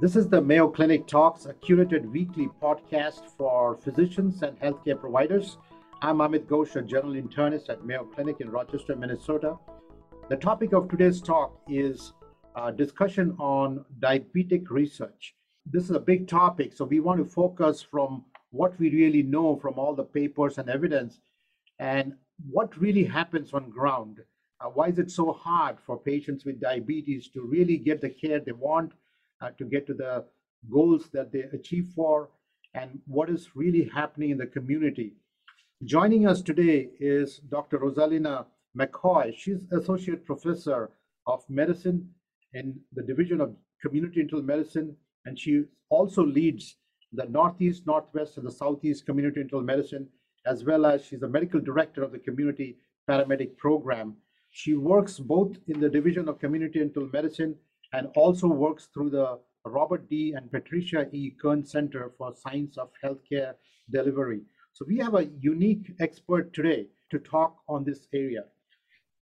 This is the Mayo Clinic Talks, a curated weekly podcast for physicians and healthcare providers. I'm Amit Ghosh, a general internist at Mayo Clinic in Rochester, Minnesota. The topic of today's talk is a discussion on diabetic research. This is a big topic, so we want to focus from what we really know from all the papers and evidence and what really happens on ground. Uh, why is it so hard for patients with diabetes to really get the care they want uh, to get to the goals that they achieve for and what is really happening in the community. Joining us today is Dr. Rozalina McCoy. She's Associate Professor of Medicine in the Division of Community Internal Medicine, and she also leads the Northeast, Northwest, and the Southeast Community Internal Medicine, as well as she's the Medical Director of the Community Paramedic Program. She works both in the Division of Community Internal Medicine and also works through the Robert D. and Patricia E. Kern Center for Science of Healthcare Delivery. So we have a unique expert today to talk on this area.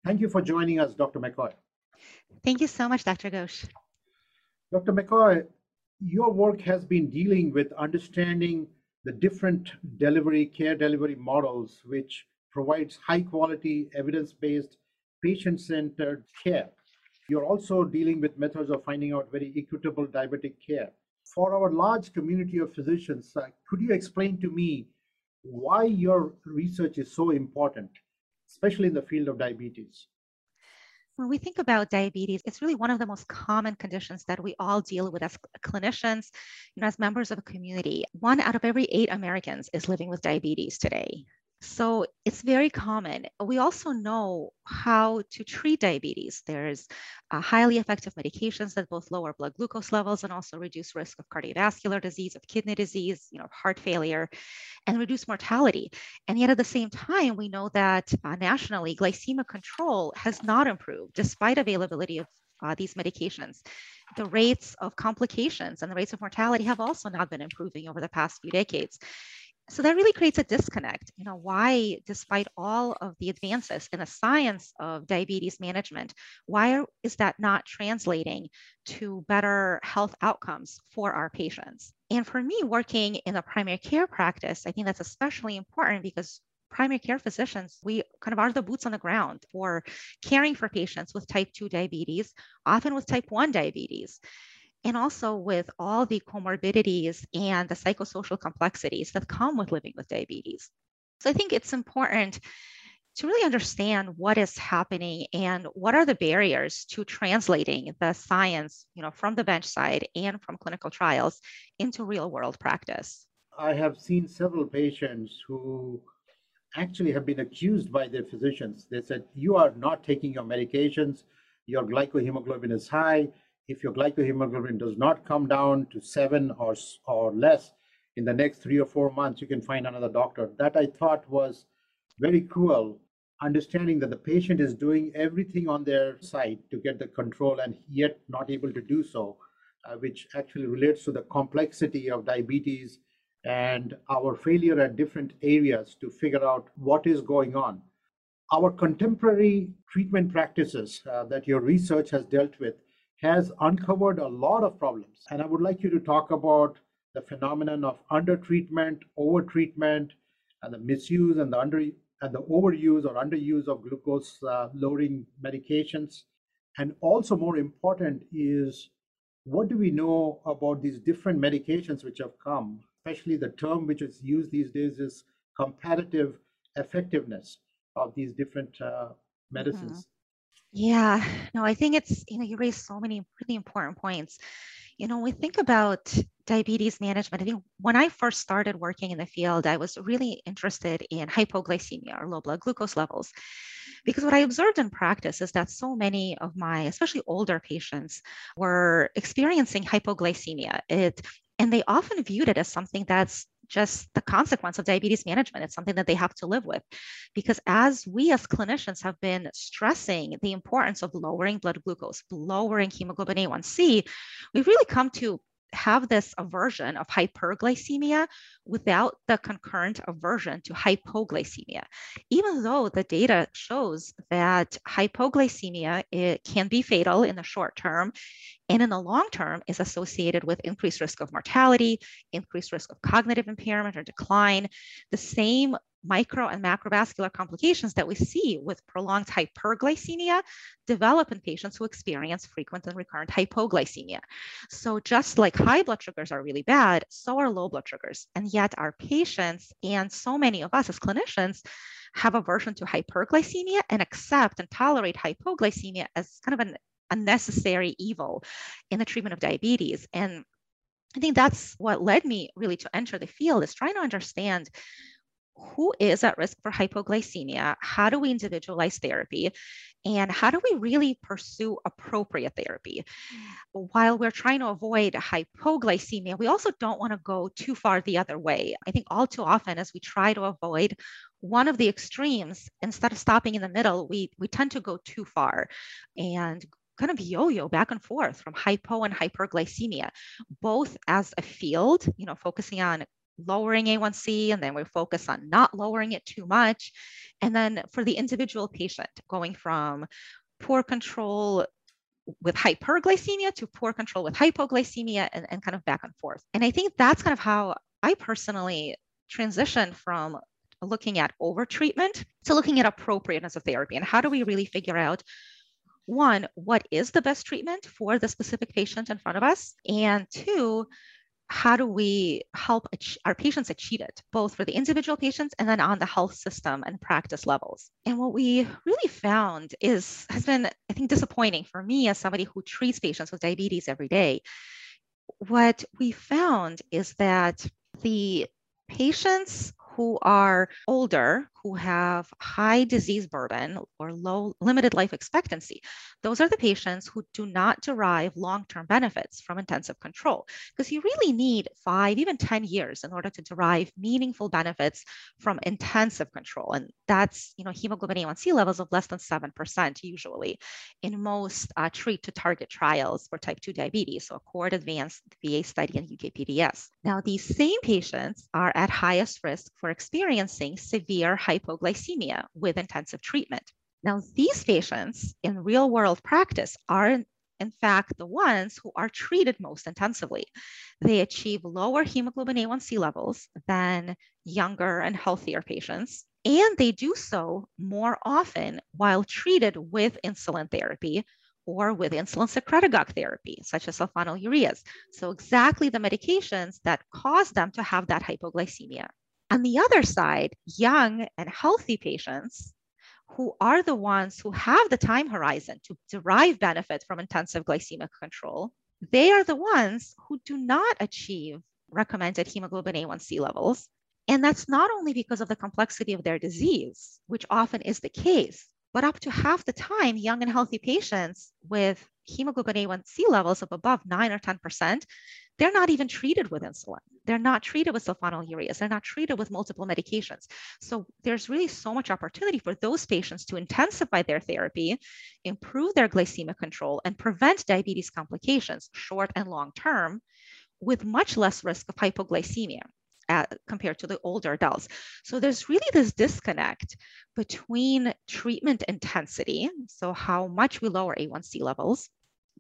Thank you for joining us, Dr. McCoy. Thank you so much, Dr. Ghosh. Dr. McCoy, your work has been dealing with understanding the different delivery, care delivery models, which provides high quality, evidence-based, patient-centered care. You're also dealing with methods of finding out very equitable diabetic care. For our large community of physicians, uh, could you explain to me why your research is so important, especially in the field of diabetes? When we think about diabetes, it's really one of the most common conditions that we all deal with as clinicians, you know, as members of a community. One out of every eight Americans is living with diabetes today. So it's very common. We also know how to treat diabetes. There's uh, highly effective medications that both lower blood glucose levels and also reduce risk of cardiovascular disease, of kidney disease, you know, heart failure, and reduce mortality. And yet at the same time, we know that uh, nationally, glycemic control has not improved despite availability of uh, these medications. The rates of complications and the rates of mortality have also not been improving over the past few decades so that really creates a disconnect. You know, why, despite all of the advances in the science of diabetes management, why is that not translating to better health outcomes for our patients? And for me, working in a primary care practice, I think that's especially important because primary care physicians, we kind of are the boots on the ground for caring for patients with type 2 diabetes, often with type 1 diabetes and also with all the comorbidities and the psychosocial complexities that come with living with diabetes. So I think it's important to really understand what is happening and what are the barriers to translating the science, you know, from the bench side and from clinical trials into real world practice. I have seen several patients who actually have been accused by their physicians. They said, You are not taking your medications, your glycohemoglobin is high, if your glycohemoglobin does not come down to seven or, or less in the next three or four months, you can find another doctor. That I thought was very cruel, understanding that the patient is doing everything on their side to get the control and yet not able to do so, uh, which actually relates to the complexity of diabetes and our failure at different areas to figure out what is going on. Our contemporary treatment practices uh, that your research has dealt with has uncovered a lot of problems. And I would like you to talk about the phenomenon of undertreatment, overtreatment, and the misuse and the under and the overuse or underuse of glucose uh, lowering medications. And also more important is what do we know about these different medications which have come, especially the term which is used these days is comparative effectiveness of these different uh, medicines. Mm-hmm. Yeah, no, I think it's, you know, you raised so many really important points. You know, we think about diabetes management, I think when I first started working in the field, I was really interested in hypoglycemia or low blood glucose levels. Because what I observed in practice is that so many of my, especially older patients, were experiencing hypoglycemia. It and they often viewed it as something that's just the consequence of diabetes management. It's something that they have to live with. Because as we as clinicians have been stressing the importance of lowering blood glucose, lowering hemoglobin A1C, we've really come to have this aversion of hyperglycemia without the concurrent aversion to hypoglycemia, even though the data shows that hypoglycemia it can be fatal in the short term and in the long term is associated with increased risk of mortality, increased risk of cognitive impairment or decline. The same micro and macrovascular complications that we see with prolonged hyperglycemia develop in patients who experience frequent and recurrent hypoglycemia. So just like high blood sugars are really bad, so are low blood sugars. And yet our patients and so many of us as clinicians have aversion to hyperglycemia and accept and tolerate hypoglycemia as kind of an unnecessary evil in the treatment of diabetes. And I think that's what led me really to enter the field is trying to understand who is at risk for hypoglycemia? How do we individualize therapy? And how do we really pursue appropriate therapy? While we're trying to avoid hypoglycemia, we also don't want to go too far the other way. I think all too often, as we try to avoid one of the extremes, instead of stopping in the middle, we, we tend to go too far and kind of yo-yo back and forth from hypo and hyperglycemia, both as a field, you know, focusing on lowering A1C, and then we focus on not lowering it too much. And then for the individual patient, going from poor control with hyperglycemia to poor control with hypoglycemia and, and kind of back and forth. And I think that's kind of how I personally transitioned from looking at overtreatment to looking at appropriateness of therapy and how do we really figure out one, what is the best treatment for the specific patient in front of us? And two, how do we help our patients achieve it, both for the individual patients and then on the health system and practice levels? And what we really found is has been, I think, disappointing for me as somebody who treats patients with diabetes every day. What we found is that the patients who are older, who have high disease burden or low limited life expectancy. Those are the patients who do not derive long-term benefits from intensive control because you really need five, even 10 years in order to derive meaningful benefits from intensive control. And that's, you know, hemoglobin A1C levels of less than 7% usually in most uh, treat to target trials for type 2 diabetes, so a ACCORD Advanced VA study and UKPDS. Now, these same patients are at highest risk for experiencing severe hypoglycemia with intensive treatment. Now, these patients in real world practice are in fact the ones who are treated most intensively. They achieve lower hemoglobin A1C levels than younger and healthier patients, and they do so more often while treated with insulin therapy or with insulin secretagogue therapy, such as sulfonylureas. So exactly the medications that cause them to have that hypoglycemia. On the other side, young and healthy patients who are the ones who have the time horizon to derive benefit from intensive glycemic control, they are the ones who do not achieve recommended hemoglobin A1C levels. And that's not only because of the complexity of their disease, which often is the case, but up to half the time, young and healthy patients with hemoglobin A1C levels of above 9 or 10%, they're not even treated with insulin. They're not treated with sulfonylureas. They're not treated with multiple medications. So there's really so much opportunity for those patients to intensify their therapy, improve their glycemic control, and prevent diabetes complications, short and long term, with much less risk of hypoglycemia. At, compared to the older adults. So there's really this disconnect between treatment intensity, so how much we lower A1C levels,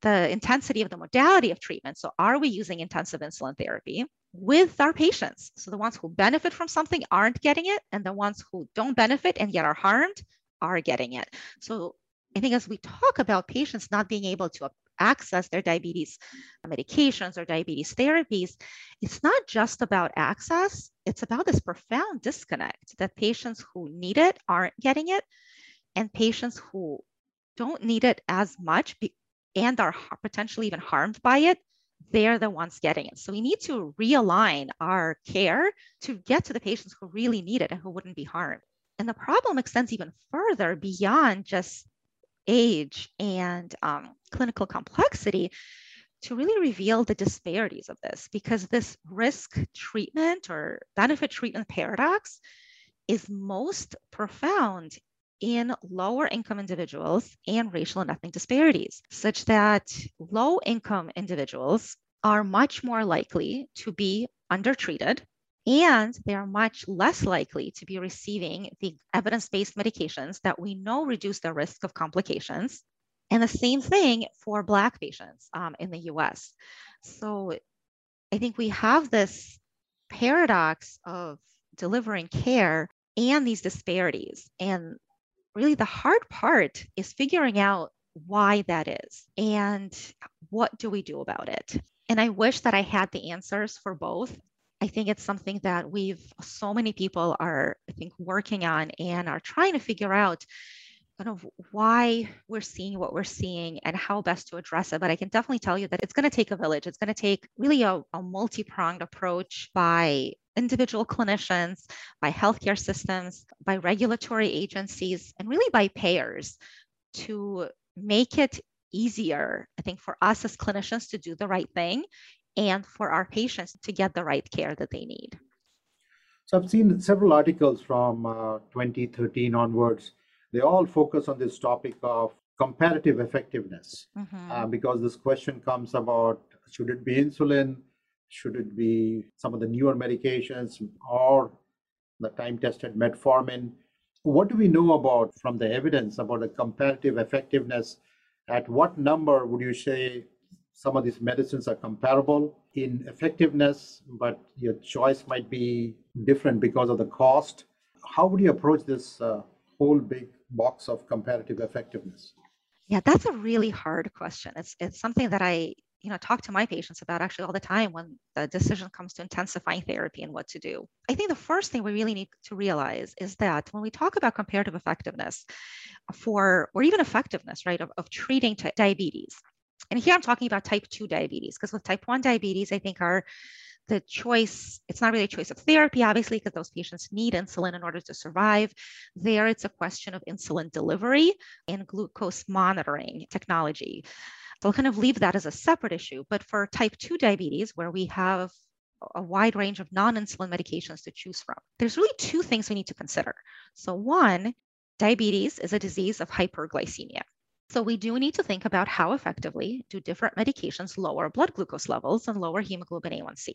the intensity of the modality of treatment. So, are we using intensive insulin therapy with our patients? So, the ones who benefit from something aren't getting it, and the ones who don't benefit and yet are harmed are getting it. So, I think as we talk about patients not being able to access their diabetes medications or diabetes therapies, it's not just about access, it's about this profound disconnect that patients who need it aren't getting it, and patients who don't need it as much and are potentially even harmed by it, they're the ones getting it. So we need to realign our care to get to the patients who really need it and who wouldn't be harmed. And the problem extends even further beyond just age and um, clinical complexity to really reveal the disparities of this because this risk treatment or benefit treatment paradox is most profound in lower income individuals and racial and ethnic disparities, such that low income individuals are much more likely to be undertreated and they are much less likely to be receiving the evidence based medications that we know reduce the risk of complications. And the same thing for Black patients um, in the US. So I think we have this paradox of delivering care and these disparities. And really, the hard part is figuring out why that is and what do we do about it. And I wish that I had the answers for both. I think it's something that we've so many people are, I think, working on and are trying to figure out kind of why we're seeing what we're seeing and how best to address it. But I can definitely tell you that it's going to take a village. It's going to take really a, a multi pronged approach by individual clinicians, by healthcare systems, by regulatory agencies, and really by payers to make it easier, I think, for us as clinicians to do the right thing and for our patients to get the right care that they need. So I've seen several articles from uh, 2013 onwards. They all focus on this topic of comparative effectiveness mm-hmm. uh, because this question comes about should it be insulin, should it be some of the newer medications or the time tested metformin? What do we know about from the evidence about the comparative effectiveness? At what number would you say some of these medicines are comparable in effectiveness, but your choice might be different because of the cost. How would you approach this uh, whole big box of comparative effectiveness? Yeah, that's a really hard question. It's it's something that I you know talk to my patients about actually all the time when the decision comes to intensifying therapy and what to do. I think the first thing we really need to realize is that when we talk about comparative effectiveness for or even effectiveness, right, of, of treating t- diabetes, and here I'm talking about type 2 diabetes, because with type 1 diabetes, I think our the choice, it's not really a choice of therapy, obviously, because those patients need insulin in order to survive. There, it's a question of insulin delivery and glucose monitoring technology. So I'll kind of leave that as a separate issue. But for type 2 diabetes, where we have a wide range of non insulin medications to choose from, there's really two things we need to consider. So, one, diabetes is a disease of hyperglycemia. So we do need to think about how effectively do different medications lower blood glucose levels and lower hemoglobin A1C.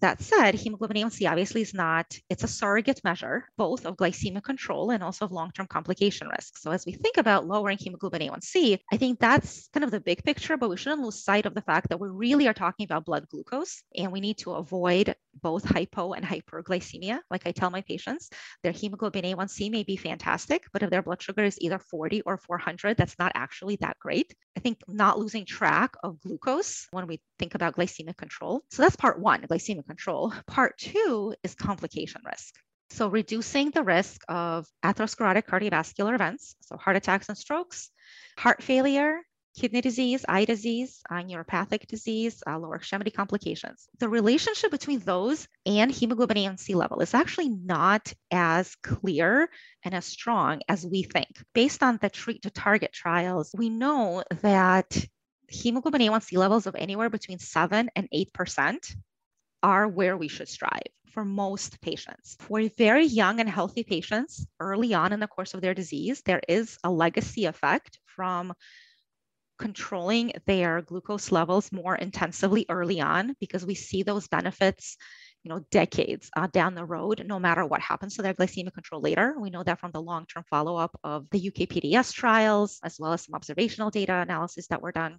That said, hemoglobin A1C obviously is not, it's a surrogate measure, both of glycemic control and also of long term complication risk. So, as we think about lowering hemoglobin A1C, I think that's kind of the big picture, but we shouldn't lose sight of the fact that we really are talking about blood glucose and we need to avoid both hypo and hyperglycemia. Like I tell my patients, their hemoglobin A1C may be fantastic, but if their blood sugar is either 40 or 400, that's not actually that great. I think not losing track of glucose when we think about glycemic control. So that's part one, glycemic control. Part two is complication risk. So reducing the risk of atherosclerotic cardiovascular events, so heart attacks and strokes, heart failure, kidney disease, eye disease, uh, neuropathic disease, uh, lower extremity complications. The relationship between those and hemoglobin A1C level is actually not as clear and as strong as we think. Based on the treat to target trials, we know that hemoglobin A1C levels of anywhere between 7 and 8% are where we should strive for most patients. For very young and healthy patients, early on in the course of their disease, there is a legacy effect from controlling their glucose levels more intensively early on because we see those benefits you know decades uh, down the road no matter what happens to their glycemic control later we know that from the long-term follow-up of the UKPDS trials as well as some observational data analysis that were done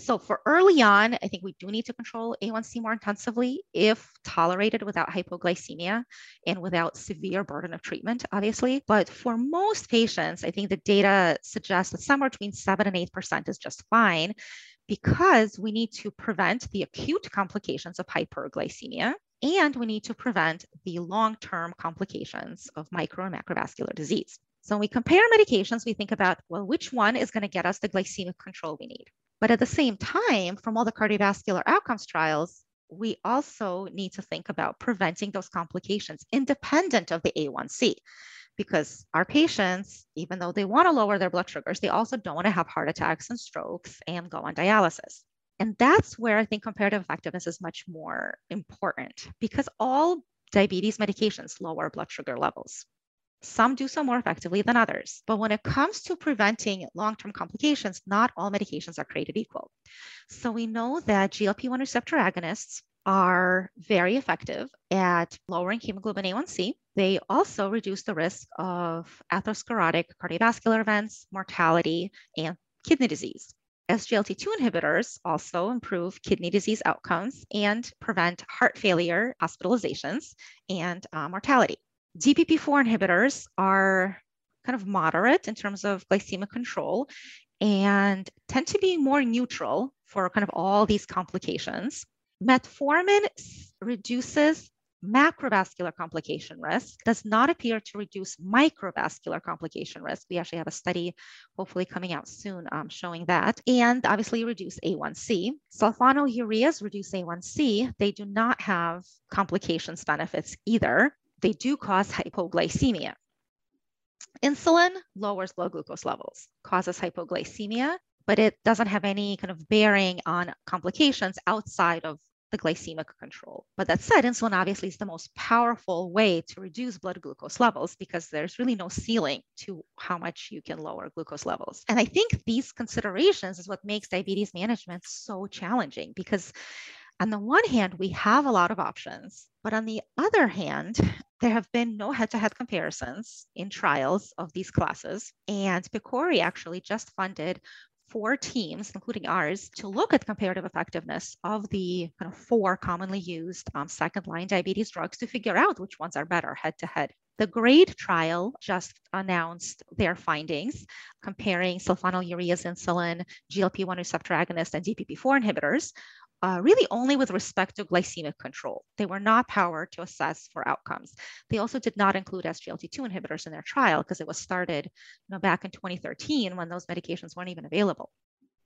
so for early on, I think we do need to control A1C more intensively if tolerated without hypoglycemia and without severe burden of treatment, obviously. But for most patients, I think the data suggests that somewhere between 7 and 8% is just fine because we need to prevent the acute complications of hyperglycemia and we need to prevent the long-term complications of micro and macrovascular disease. So when we compare medications, we think about, well, which one is going to get us the glycemic control we need? But at the same time, from all the cardiovascular outcomes trials, we also need to think about preventing those complications independent of the A1C. Because our patients, even though they want to lower their blood sugars, they also don't want to have heart attacks and strokes and go on dialysis. And that's where I think comparative effectiveness is much more important because all diabetes medications lower blood sugar levels. Some do so more effectively than others. But when it comes to preventing long term complications, not all medications are created equal. So we know that GLP 1 receptor agonists are very effective at lowering hemoglobin A1C. They also reduce the risk of atherosclerotic cardiovascular events, mortality, and kidney disease. SGLT2 inhibitors also improve kidney disease outcomes and prevent heart failure, hospitalizations, and uh, mortality. DPP4 inhibitors are kind of moderate in terms of glycemic control and tend to be more neutral for kind of all these complications. Metformin reduces macrovascular complication risk, does not appear to reduce microvascular complication risk. We actually have a study hopefully coming out soon um, showing that, and obviously reduce A1C. Sulfonylureas reduce A1C. They do not have complications benefits either. They do cause hypoglycemia. Insulin lowers blood glucose levels, causes hypoglycemia, but it doesn't have any kind of bearing on complications outside of the glycemic control. But that said, insulin obviously is the most powerful way to reduce blood glucose levels because there's really no ceiling to how much you can lower glucose levels. And I think these considerations is what makes diabetes management so challenging because on the one hand, we have a lot of options, but on the other hand, there have been no head to head comparisons in trials of these classes. And PCORI actually just funded four teams, including ours, to look at comparative effectiveness of the kind of four commonly used um, second line diabetes drugs to figure out which ones are better head to head. The GRADE trial just announced their findings comparing sulfonylureas insulin, GLP-1 receptor agonist, and DPP-4 inhibitors uh, really only with respect to glycemic control. They were not powered to assess for outcomes. They also did not include SGLT2 inhibitors in their trial because it was started you know, back in 2013 when those medications weren't even available.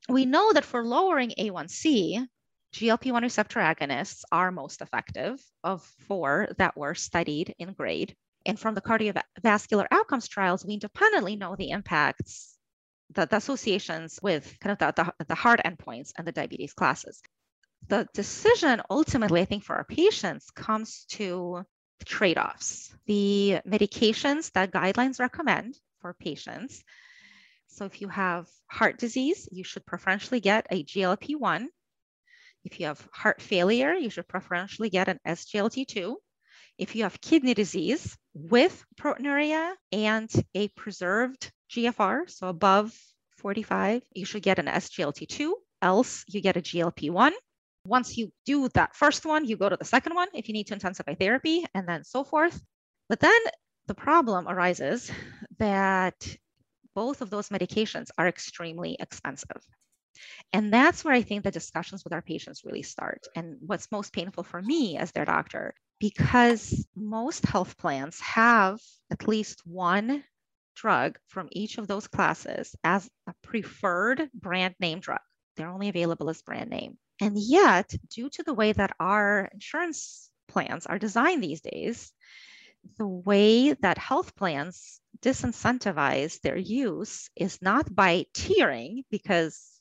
We know that for lowering A1C, GLP-1 receptor agonists are most effective of four that were studied in GRADE. And from the cardiovascular outcomes trials, we independently know the impacts the, the, associations with kind of the, the, the, hard endpoints and the diabetes classes the decision ultimately, I think, for our patients comes to trade offs. The medications that guidelines recommend for patients. So, if you have heart disease, you should preferentially get a GLP 1. If you have heart failure, you should preferentially get an SGLT2. If you have kidney disease with proteinuria and a preserved GFR, so above 45, you should get an SGLT2, else you get a GLP 1. Once you do that first one, you go to the second one if you need to intensify therapy, and then so forth. But then the problem arises that both of those medications are extremely expensive. And that's where I think the discussions with our patients really start. And what's most painful for me as their doctor, because most health plans have at least one drug from each of those classes as a preferred brand name drug. They're only available as brand name. And yet, due to the way that our insurance plans are designed these days, the way that health plans disincentivize their use is not by tiering, because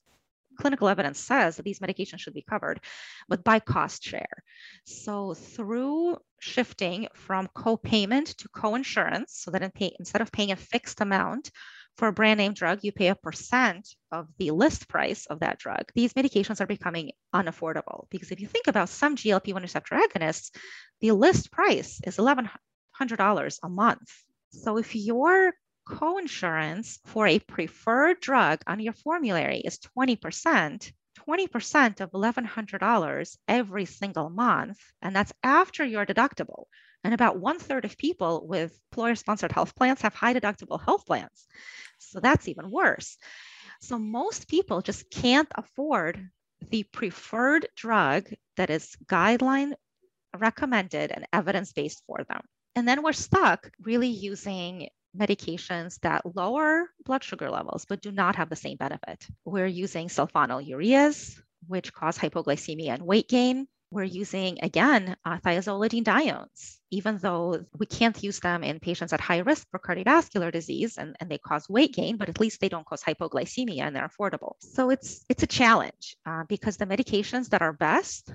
clinical evidence says that these medications should be covered, but by cost share. So through shifting from co-payment to co-insurance, so that in pay, instead of paying a fixed amount for a brand name drug, you pay a percent of the list price of that drug. These medications are becoming unaffordable because if you think about some GLP 1 receptor agonists, the list price is $1,100 a month. So if your co-insurance for a preferred drug on your formulary is 20%, 20% of $1,100 every single month, and that's after your deductible. And about one third of people with employer sponsored health plans have high deductible health plans. So that's even worse. So most people just can't afford the preferred drug that is guideline recommended and evidence based for them. And then we're stuck really using medications that lower blood sugar levels but do not have the same benefit. We're using sulfonylureas, which cause hypoglycemia and weight gain. We're using, again, uh, thiazolidinediones, even though we can't use them in patients at high risk for cardiovascular disease and, and they cause weight gain, but at least they don't cause hypoglycemia and they're affordable. So it's, it's a challenge uh, because the medications that are best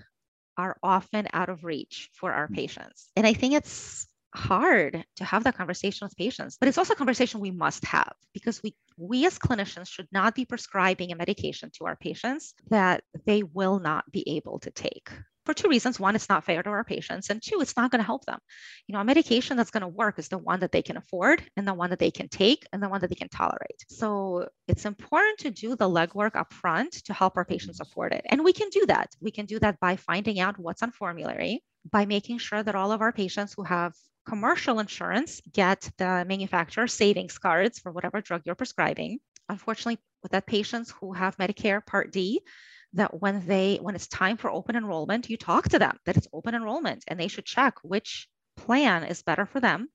are often out of reach for our patients. And I think it's hard to have that conversation with patients but it's also a conversation we must have because we we as clinicians should not be prescribing a medication to our patients that they will not be able to take for two reasons. One, it's not fair to our patients. And two, it's not going to help them. You know, a medication that's going to work is the one that they can afford and the one that they can take and the one that they can tolerate. So it's important to do the legwork up front to help our patients afford it. And we can do that. We can do that by finding out what's on formulary, by making sure that all of our patients who have commercial insurance get the manufacturer savings cards for whatever drug you're prescribing. Unfortunately, with that patients who have Medicare Part D, that when they when it's time for open enrollment you talk to them that it's open enrollment and they should check which plan is better for them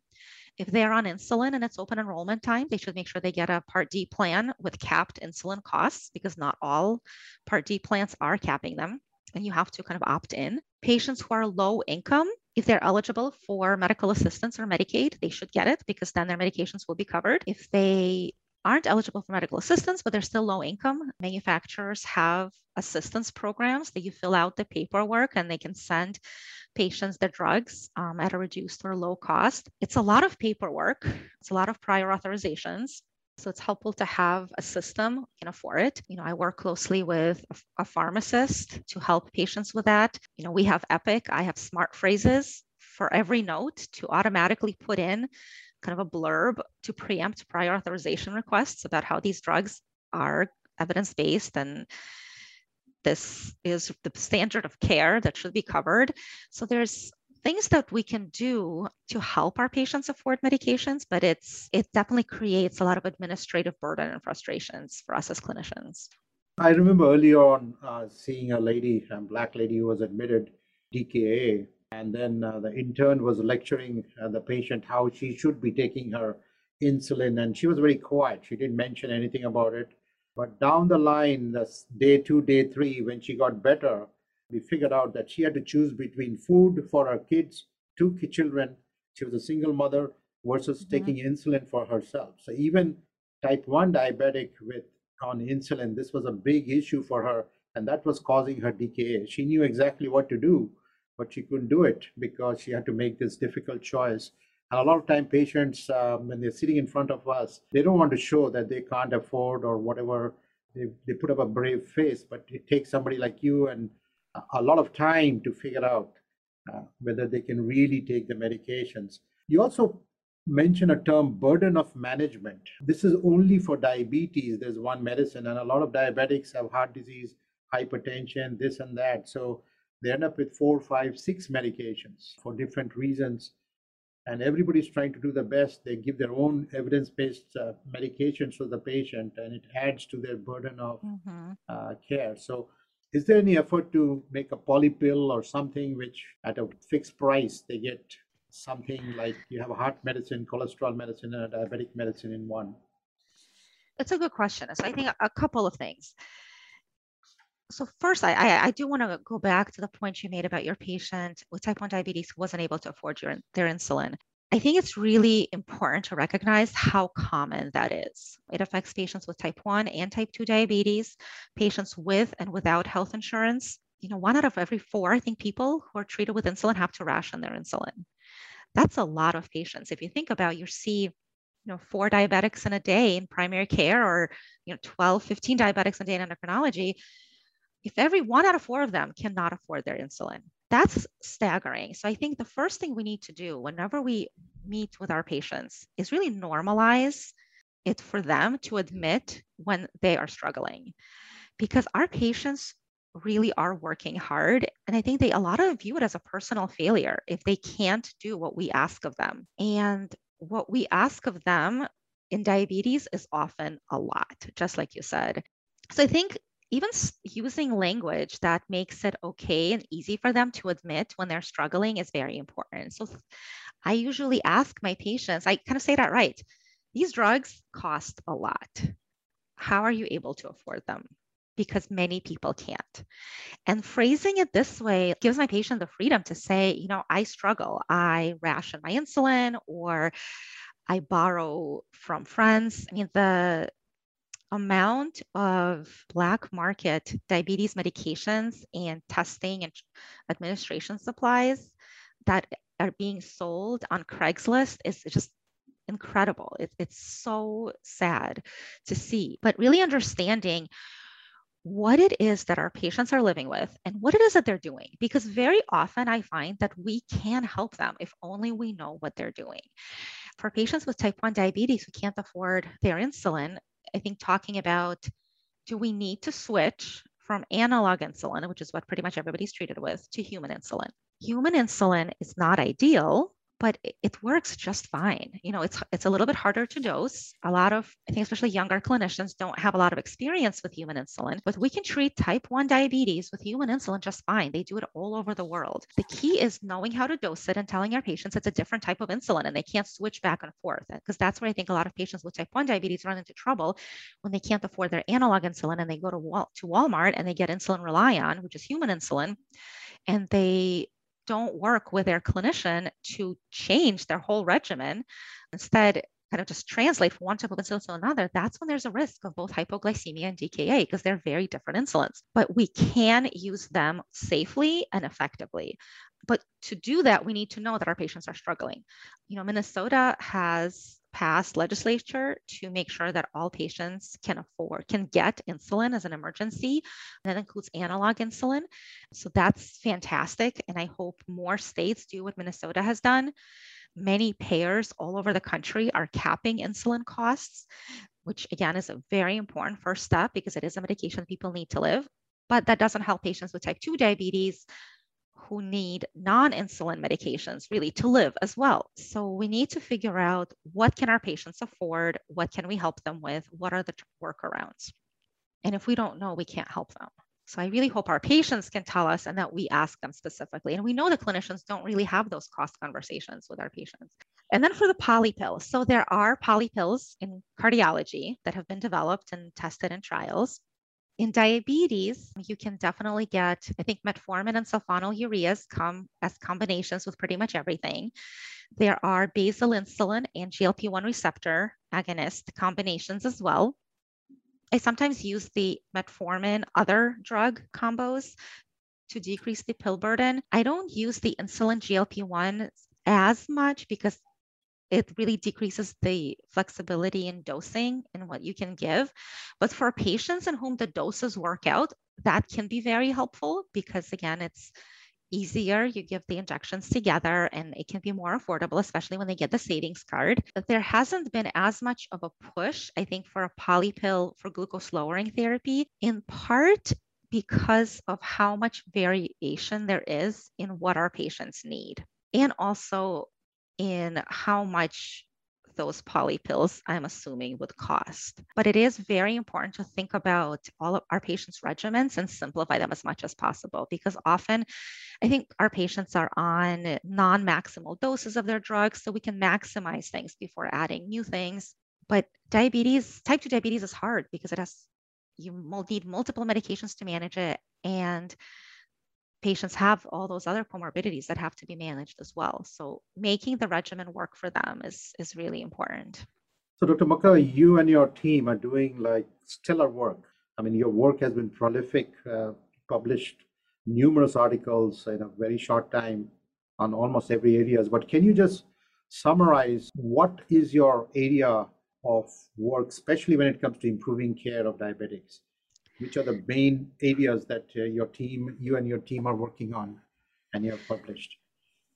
if they're on insulin and it's open enrollment time they should make sure they get a part d plan with capped insulin costs because not all part d plans are capping them and you have to kind of opt in patients who are low income if they're eligible for medical assistance or Medicaid, they should get it because then their medications will be covered. If they aren't eligible for medical assistance, but they're still low income. Manufacturers have assistance programs that you fill out the paperwork and they can send patients their drugs um, at a reduced or low cost. It's a lot of paperwork, it's a lot of prior authorizations. So it's helpful to have a system can afford it. You know, I work closely with a, a pharmacist to help patients with that. You know, we have Epic, I have smart phrases for every note to automatically put in kind of a blurb to preempt prior authorization requests about how these drugs are evidence based and this is the standard of care that should be covered. So there's things that we can do to help our patients afford medications, but it's it definitely creates a lot of administrative burden and frustrations for us as clinicians. I remember early on uh, seeing a lady, a black lady who was admitted DKA, and then uh, the intern was lecturing uh, the patient how she should be taking her insulin, and she was very quiet. She didn't mention anything about it. But down the line, this day two, day three, when she got better, we figured out that she had to choose between food for her kids, two children. She was a single mother versus mm-hmm. taking insulin for herself. So even type 1 diabetic with on insulin, this was a big issue for her, and that was causing her DKA. She knew exactly what to do, but she couldn't do it because she had to make this difficult choice. And a lot of time, patients, um, when they're sitting in front of us, they don't want to show that they can't afford or whatever. They, they put up a brave face, but it takes somebody like you and a lot of time to figure out uh, whether they can really take the medications. You also mention a term burden of management. This is only for diabetes. There's one medicine, and a lot of diabetics have heart disease, hypertension, this and that. So they end up with four, five, six medications for different reasons. And everybody's trying to do the best. They give their own evidence based uh, medications to the patient, and it adds to their burden of mm-hmm. uh, care. So is there any effort to make a polypill or something which at a fixed price they get something like you have a heart medicine, cholesterol medicine, and a diabetic medicine in one? It's a good question. So I think a couple of things. So first, I, I, I do want to go back to the point you made about your patient with type 1 diabetes who wasn't able to afford your, their insulin. I think it's really important to recognize how common that is. It affects patients with type 1 and type 2 diabetes, patients with and without health insurance. You know, one out of every four, I think, people who are treated with insulin have to ration their insulin. That's a lot of patients. If you think about you see, you know, four diabetics in a day in primary care or, you know, 12, 15 diabetics a day in endocrinology, if every one out of four of them cannot afford their insulin, that's staggering. So I think the first thing we need to do whenever we meet with our patients is really normalize it for them to admit when they are struggling. Because our patients really are working hard and i think they a lot of view it as a personal failure if they can't do what we ask of them. And what we ask of them in diabetes is often a lot just like you said. So i think even using language that makes it okay and easy for them to admit when they're struggling is very important. So I usually ask my patients, I kind of say that right. These drugs cost a lot. How are you able to afford them? Because many people can't. And phrasing it this way gives my patient the freedom to say, you know, I struggle. I ration my insulin or I borrow from friends. I mean, the amount of black market diabetes medications and testing and administration supplies that are being sold on Craigslist is just incredible. It, it's so sad to see, but really understanding what it is that our patients are living with and what it is that they're doing. Because very often I find that we can help them if only we know what they're doing. For patients with type 1 diabetes who can't afford their insulin, I think talking about do we need to switch from analog insulin, which is what pretty much everybody's treated with, to human insulin? Human insulin is not ideal but it works just fine. You know, it's it's a little bit harder to dose. A lot of I think especially younger clinicians don't have a lot of experience with human insulin, but we can treat type 1 diabetes with human insulin just fine. They do it all over the world. The key is knowing how to dose it and telling our patients it's a different type of insulin and they can't switch back and forth because that's where I think a lot of patients with type 1 diabetes run into trouble when they can't afford their analog insulin and they go to Wal- to Walmart and they get insulin ReliOn, which is human insulin, and they don't work with their clinician to change their whole regimen. Instead, kind of just translate from one type of insulin to another, that's when there's a risk of both hypoglycemia and DKA because they're very different insulins. But we can use them safely and effectively. But to do that, we need to know that our patients are struggling. You know, Minnesota has passed legislature to make sure that all patients can afford, can get insulin as an emergency. And that includes analog insulin. So that's fantastic. And I hope more states do what Minnesota has done. Many payers all over the country are capping insulin costs, which again is a very important first step because it is a medication people need to live. But that doesn't help patients with type 2 diabetes who need non-insulin medications really to live as well. So we need to figure out what can our patients afford, what can we help them with, what are the workarounds. And if we don't know, we can't help them. So I really hope our patients can tell us and that we ask them specifically. And we know the clinicians don't really have those cost conversations with our patients. And then for the poly pills. So there are poly pills in cardiology that have been developed and tested in trials. In diabetes, you can definitely get, I think metformin and sulfonylureas come as combinations with pretty much everything. There are basal insulin and GLP-1 receptor agonist combinations as well. I sometimes use the metformin other drug combos to decrease the pill burden. I don't use the insulin GLP-1 as much because it really decreases the flexibility in dosing and what you can give. But for patients in whom the doses work out, that can be very helpful because, again, it's easier. You give the injections together and it can be more affordable, especially when they get the savings card. But there hasn't been as much of a push, I think, for a poly pill for glucose lowering therapy, in part because of how much variation there is in what our patients need. And also in how much those poly pills, I'm assuming, would cost. But it is very important to think about all of our patients' regimens and simplify them as much as possible because often I think our patients are on non maximal doses of their drugs, so we can maximize things before adding new things. But diabetes, type 2 diabetes is hard because it has, you need multiple medications to manage it. And patients have all those other comorbidities that have to be managed as well. So making the regimen work for them is, is really important. So Dr. McCoy, you and your team are doing like stellar work. I mean, your work has been prolific, uh, published numerous articles in a very short time on almost every areas. But can you just summarize what is your area of work, especially when it comes to improving care of diabetics? Which are the main areas that uh, your team, you and your team are working on and you have published?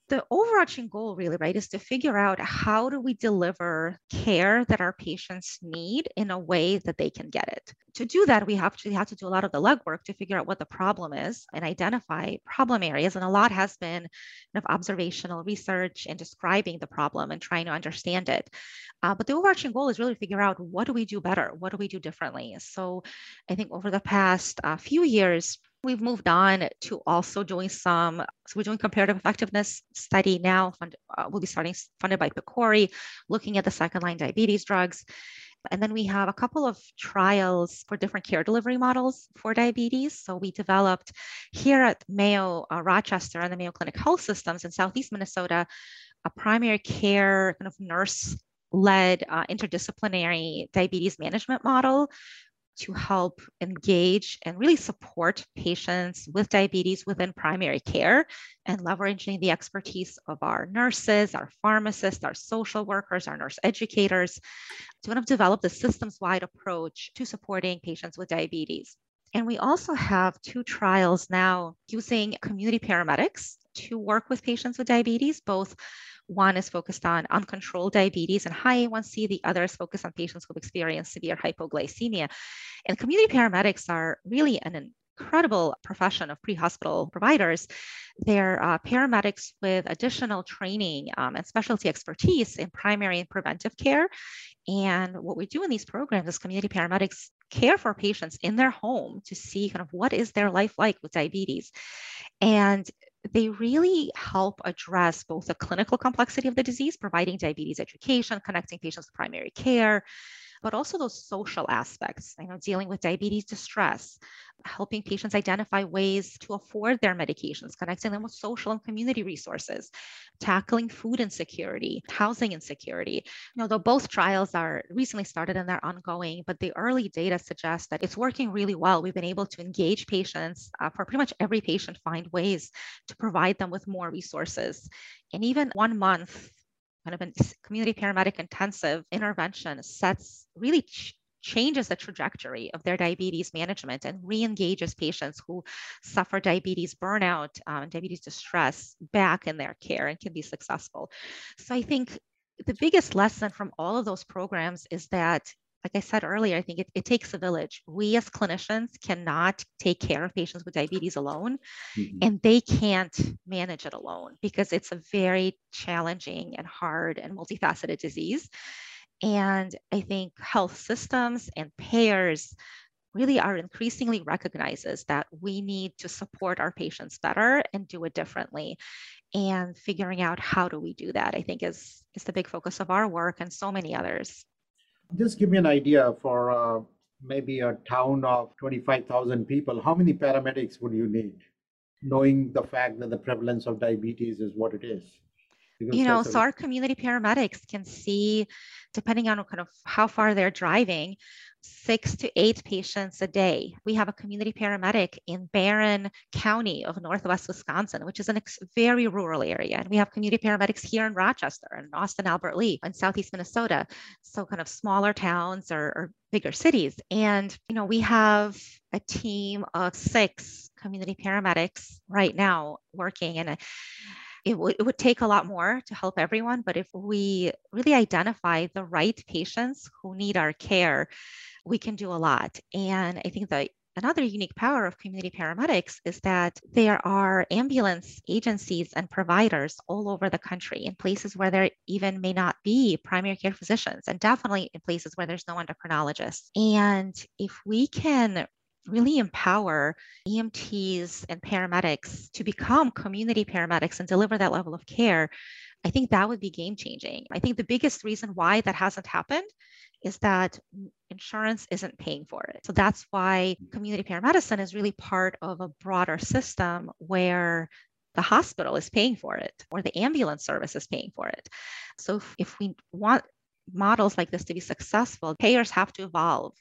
The overarching goal really right is to figure out how do we deliver care that our patients need in a way that they can get it. To do that we have to have to do a lot of the legwork to figure out what the problem is and identify problem areas and a lot has been kind of observational research and describing the problem and trying to understand it. Uh, but the overarching goal is really to figure out what do we do better? What do we do differently? So i think over the past uh, few years we've moved on to also doing some, so we're doing comparative effectiveness study now. Fund, uh, we'll be starting funded by PCORI, looking at the second line diabetes drugs. And then we have a couple of trials for different care delivery models for diabetes. So we developed here at Mayo uh, Rochester and the Mayo Clinic Health Systems in Southeast Minnesota a primary care kind of nurse led uh, interdisciplinary diabetes management model to help engage and really support patients with diabetes within primary care and leveraging the expertise of our nurses, our pharmacists, our social workers, our nurse educators to kind of develop the systems wide approach to supporting patients with diabetes. And we also have two trials now using community paramedics to work with patients with diabetes, both one is focused on uncontrolled diabetes and high A1C. The other is focused on patients who've experienced severe hypoglycemia. And community paramedics are really an incredible profession of pre-hospital providers. They're uh, paramedics with additional training um, and specialty expertise in primary and preventive care. And what we do in these programs is community paramedics care for patients in their home to see kind of what is their life like with diabetes. And they really help address both the clinical complexity of the disease, providing diabetes education, connecting patients to primary care, but also those social aspects, you know, dealing with diabetes distress, helping patients identify ways to afford their medications, connecting them with social and community resources, tackling food insecurity, housing insecurity. You know, though both trials are recently started and they're ongoing, but the early data suggests that it's working really well. We've been able to engage patients uh, for pretty much every patient, find ways to provide them with more resources. And even one month kind of a community paramedic intensive intervention sets really ch- changes the trajectory of their diabetes management and re-engages patients who suffer diabetes burnout um, and diabetes distress back in their care and can be successful. So I think the biggest lesson from all of those programs is that like I said earlier, I think it, it, takes a village. We as clinicians cannot take care of patients with diabetes alone, mm-hmm. and they can't manage it alone because it's a very challenging and hard and multifaceted disease. And I think health systems and payers really are increasingly recognizes that we need to support our patients better and do it differently and figuring out how do we do that i think is is the big focus of our work and so many others just give me an idea for uh, maybe a town of 25,000 people how many paramedics would you need? Knowing the fact that the prevalence of diabetes is what it is. Because you know so our community paramedics can see depending on kind of how far they're driving six to eight patients a day. We have a community paramedic in Barron County of Northwest Wisconsin, which is a ex- very rural area. And we have community paramedics here in Rochester and Austin, Albert Lea, and Southeast Minnesota. So kind of smaller towns or, or bigger cities. And, you know, we have a team of six community paramedics right now working in a it, w- it would take a lot more to help everyone, but if we really identify the right patients who need our care, we can do a lot. And I think that another unique power of community paramedics is that there are ambulance agencies and providers all over the country in places where there even may not be primary care physicians and definitely in places where there's no endocrinologists. And if we can really empower EMTs and paramedics to become community paramedics and deliver that level of care, I think that would be game changing. I think the biggest reason why that hasn't happened is that insurance isn't paying for it. So that's why community paramedicine is really part of a broader system where the hospital is paying for it or the ambulance service is paying for it. So if, we want models like this to be successful, payers have to evolve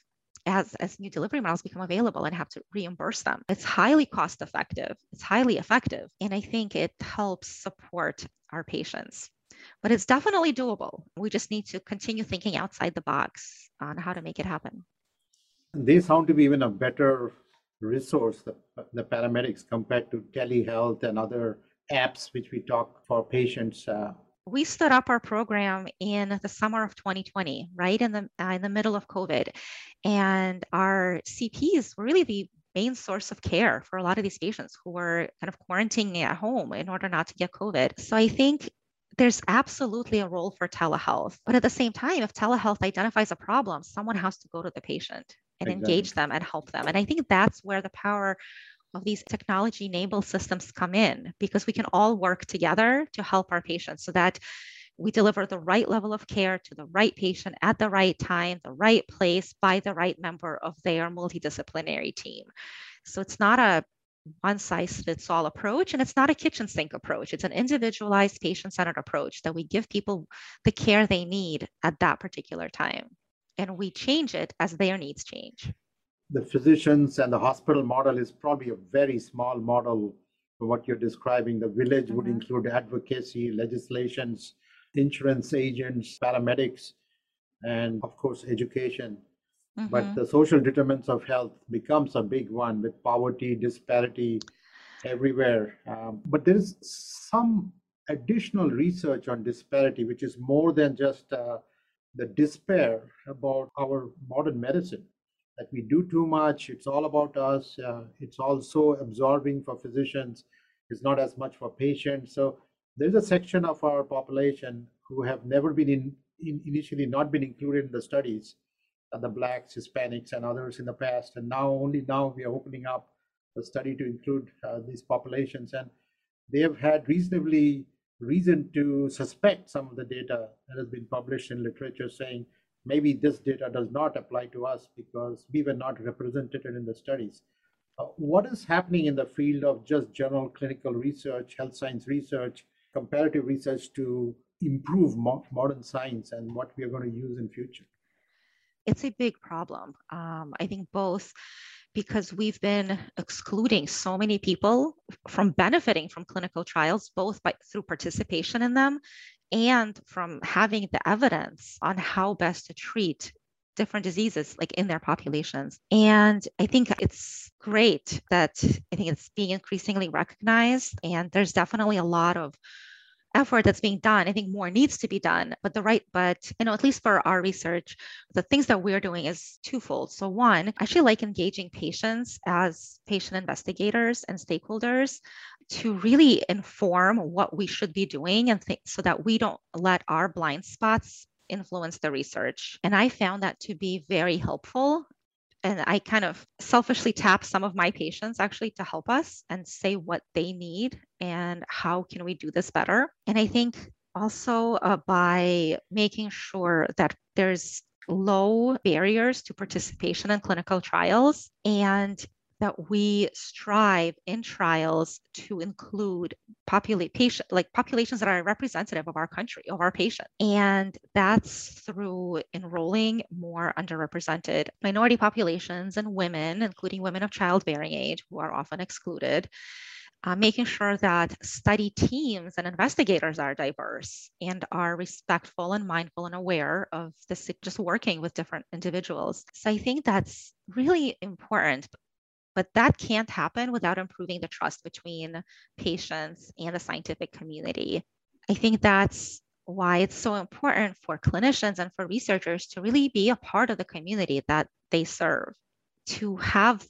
as, as new delivery models become available and have to reimburse them. It's highly cost effective, it's highly effective, and I think it helps support our patients. But it's definitely doable. We just need to continue thinking outside the box on how to make it happen. They sound to be even a better resource, the, the paramedics, compared to telehealth and other apps which we talk for patients. Uh, we stood up our program in the summer of 2020, right in the uh, in the middle of COVID, and our CPs were really the main source of care for a lot of these patients who were kind of quarantining at home in order not to get COVID. So I think there's absolutely a role for telehealth, but at the same time, if telehealth identifies a problem, someone has to go to the patient and exactly. engage them and help them. And I think that's where the power of these technology enabled systems come in because we can all work together to help our patients so that we deliver the right level of care to the right patient at the right time, the right place by the right member of their multidisciplinary team. So it's not a one size fits all approach and it's not a kitchen sink approach. It's an individualized patient centered approach that we give people the care they need at that particular time. And we change it as their needs change. the physicians and the hospital model is probably a very small model for what you're describing. The village mm-hmm. would include advocacy, legislations, insurance agents, paramedics, and of course, education. Mm-hmm. But the social determinants of health becomes a big one with poverty, disparity everywhere. Um, but there is some additional research on disparity, which is more than just uh, the despair about our modern medicine that we do too much. It's all about us. Uh, it's also absorbing for physicians. It's not as much for patients. So there's a section of our population who have never been in, in initially not been included in the studies, the blacks, Hispanics, and others in the past. And now only now we are opening up the study to include uh, these populations, and they have had reasonably reason to suspect some of the data that has been published in literature saying maybe this data does not apply to us because we were not represented in the studies. Uh, what is happening in the field of just general clinical research, health science research, comparative research to improve mo- modern science and what we are going to use in future? It's a big problem. Um, I think both because we've been excluding so many people from benefiting from clinical trials, both by, through participation in them and from having the evidence on how best to treat different diseases like in their populations and i think it's great that i think it's being increasingly recognized and there's definitely a lot of effort that's being done. I think more needs to be done, but the right, but you know, at least for our research, the things that we're doing is twofold. So one, actually like engaging patients as patient investigators and stakeholders to really inform what we should be doing and th- so that we don't let our blind spots influence the research. And I found that to be very helpful and I kind of selfishly tap some of my patients actually to help us and say what they need and how can we do this better. And I think also uh, by making sure that there's low barriers to participation in clinical trials and that we strive in trials to include population like populations that are representative of our country of our patient. and that's through enrolling more underrepresented minority populations and women including women of childbearing age who are often excluded uh, making sure that study teams and investigators are diverse and are respectful and mindful and aware of this just working with different individuals so i think that's really important but that can't happen without improving the trust between patients and the scientific community. I think that's why it's so important for clinicians and for researchers to really be a part of the community that they serve, to have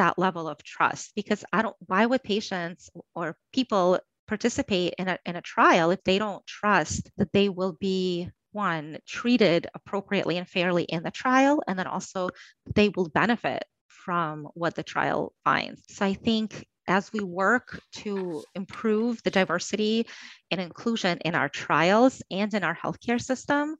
that level of trust. Because I don't, why would patients or people participate in a, in a trial if they don't trust that they will be one treated appropriately and fairly in the trial and then also they will benefit from what the trial finds. So I think as we work to improve the diversity and inclusion in our trials and in our healthcare system,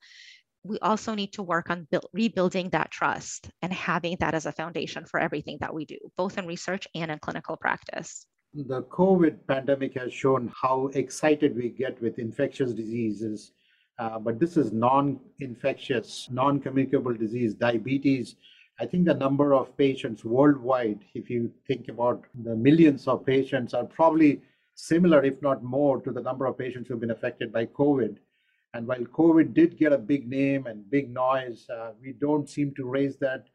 we also need to work on build, rebuilding that trust and having that as a foundation for everything that we do, both in research and in clinical practice. The COVID pandemic has shown how excited we get with infectious diseases, uh, but this is non infectious, non communicable disease, diabetes I think the number of patients worldwide, if you think about the millions of patients, are probably similar, if not more, to the number of patients who've been affected by COVID. And while COVID did get a big name and big noise, uh, we don't seem to raise that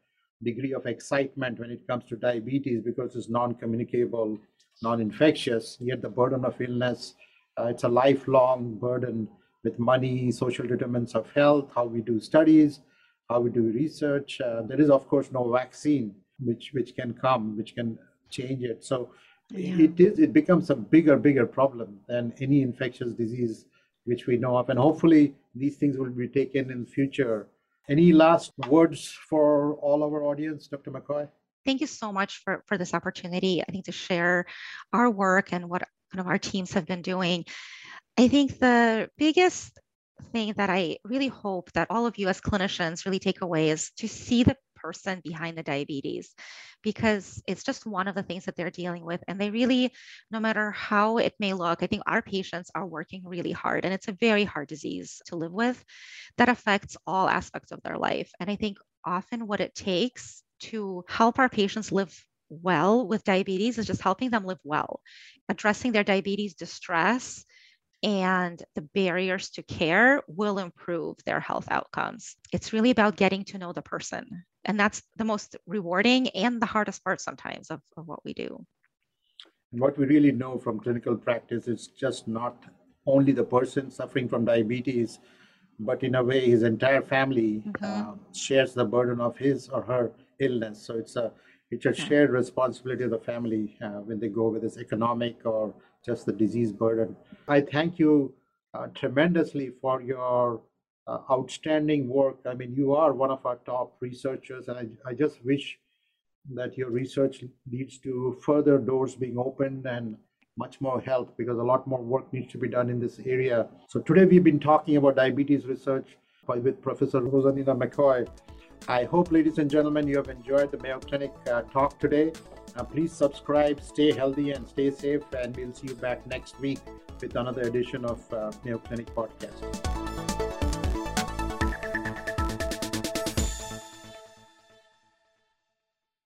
degree of excitement when it comes to diabetes because it's non communicable, non infectious. Yet the burden of illness, uh, it's a lifelong burden with money, social determinants of health, how we do studies how we do research. Uh, there is, of course, no vaccine which which can come, which can change it. So yeah. it is it becomes a bigger, bigger problem than any infectious disease which we know of, and hopefully these things will be taken in the future. Any last words for all our audience, Dr. McCoy? Thank you so much for, for this opportunity. I think to share our work and what kind of our teams have been doing. I think the biggest thing that I really hope that all of you as clinicians really take away is to see the person behind the diabetes because it's just one of the things that they're dealing with. And they really, no matter how it may look, I think our patients are working really hard and it's a very hard disease to live with that affects all aspects of their life. And I think often what it takes to help our patients live well with diabetes is just helping them live well, addressing their diabetes distress and the barriers to care will improve their health outcomes. It's really about getting to know the person. And that's the most rewarding and the hardest part sometimes of, of what we do. And what we really know from clinical practice is just not only the person suffering from diabetes, but in a way, his entire family mm-hmm. uh, shares the burden of his or her illness. So it's a it's a shared responsibility of the family uh, when they go with this economic or just the disease burden. I thank you uh, tremendously for your uh, outstanding work. I mean, you are one of our top researchers, and I, I just wish that your research leads to further doors being opened and much more help because a lot more work needs to be done in this area. So today we've been talking about diabetes research with Professor Rozalina McCoy. I hope, ladies and gentlemen, you have enjoyed the Mayo Clinic uh, talk today. Uh, please subscribe, stay healthy, and stay safe. And we'll see you back next week with another edition of uh, Mayo Clinic podcast.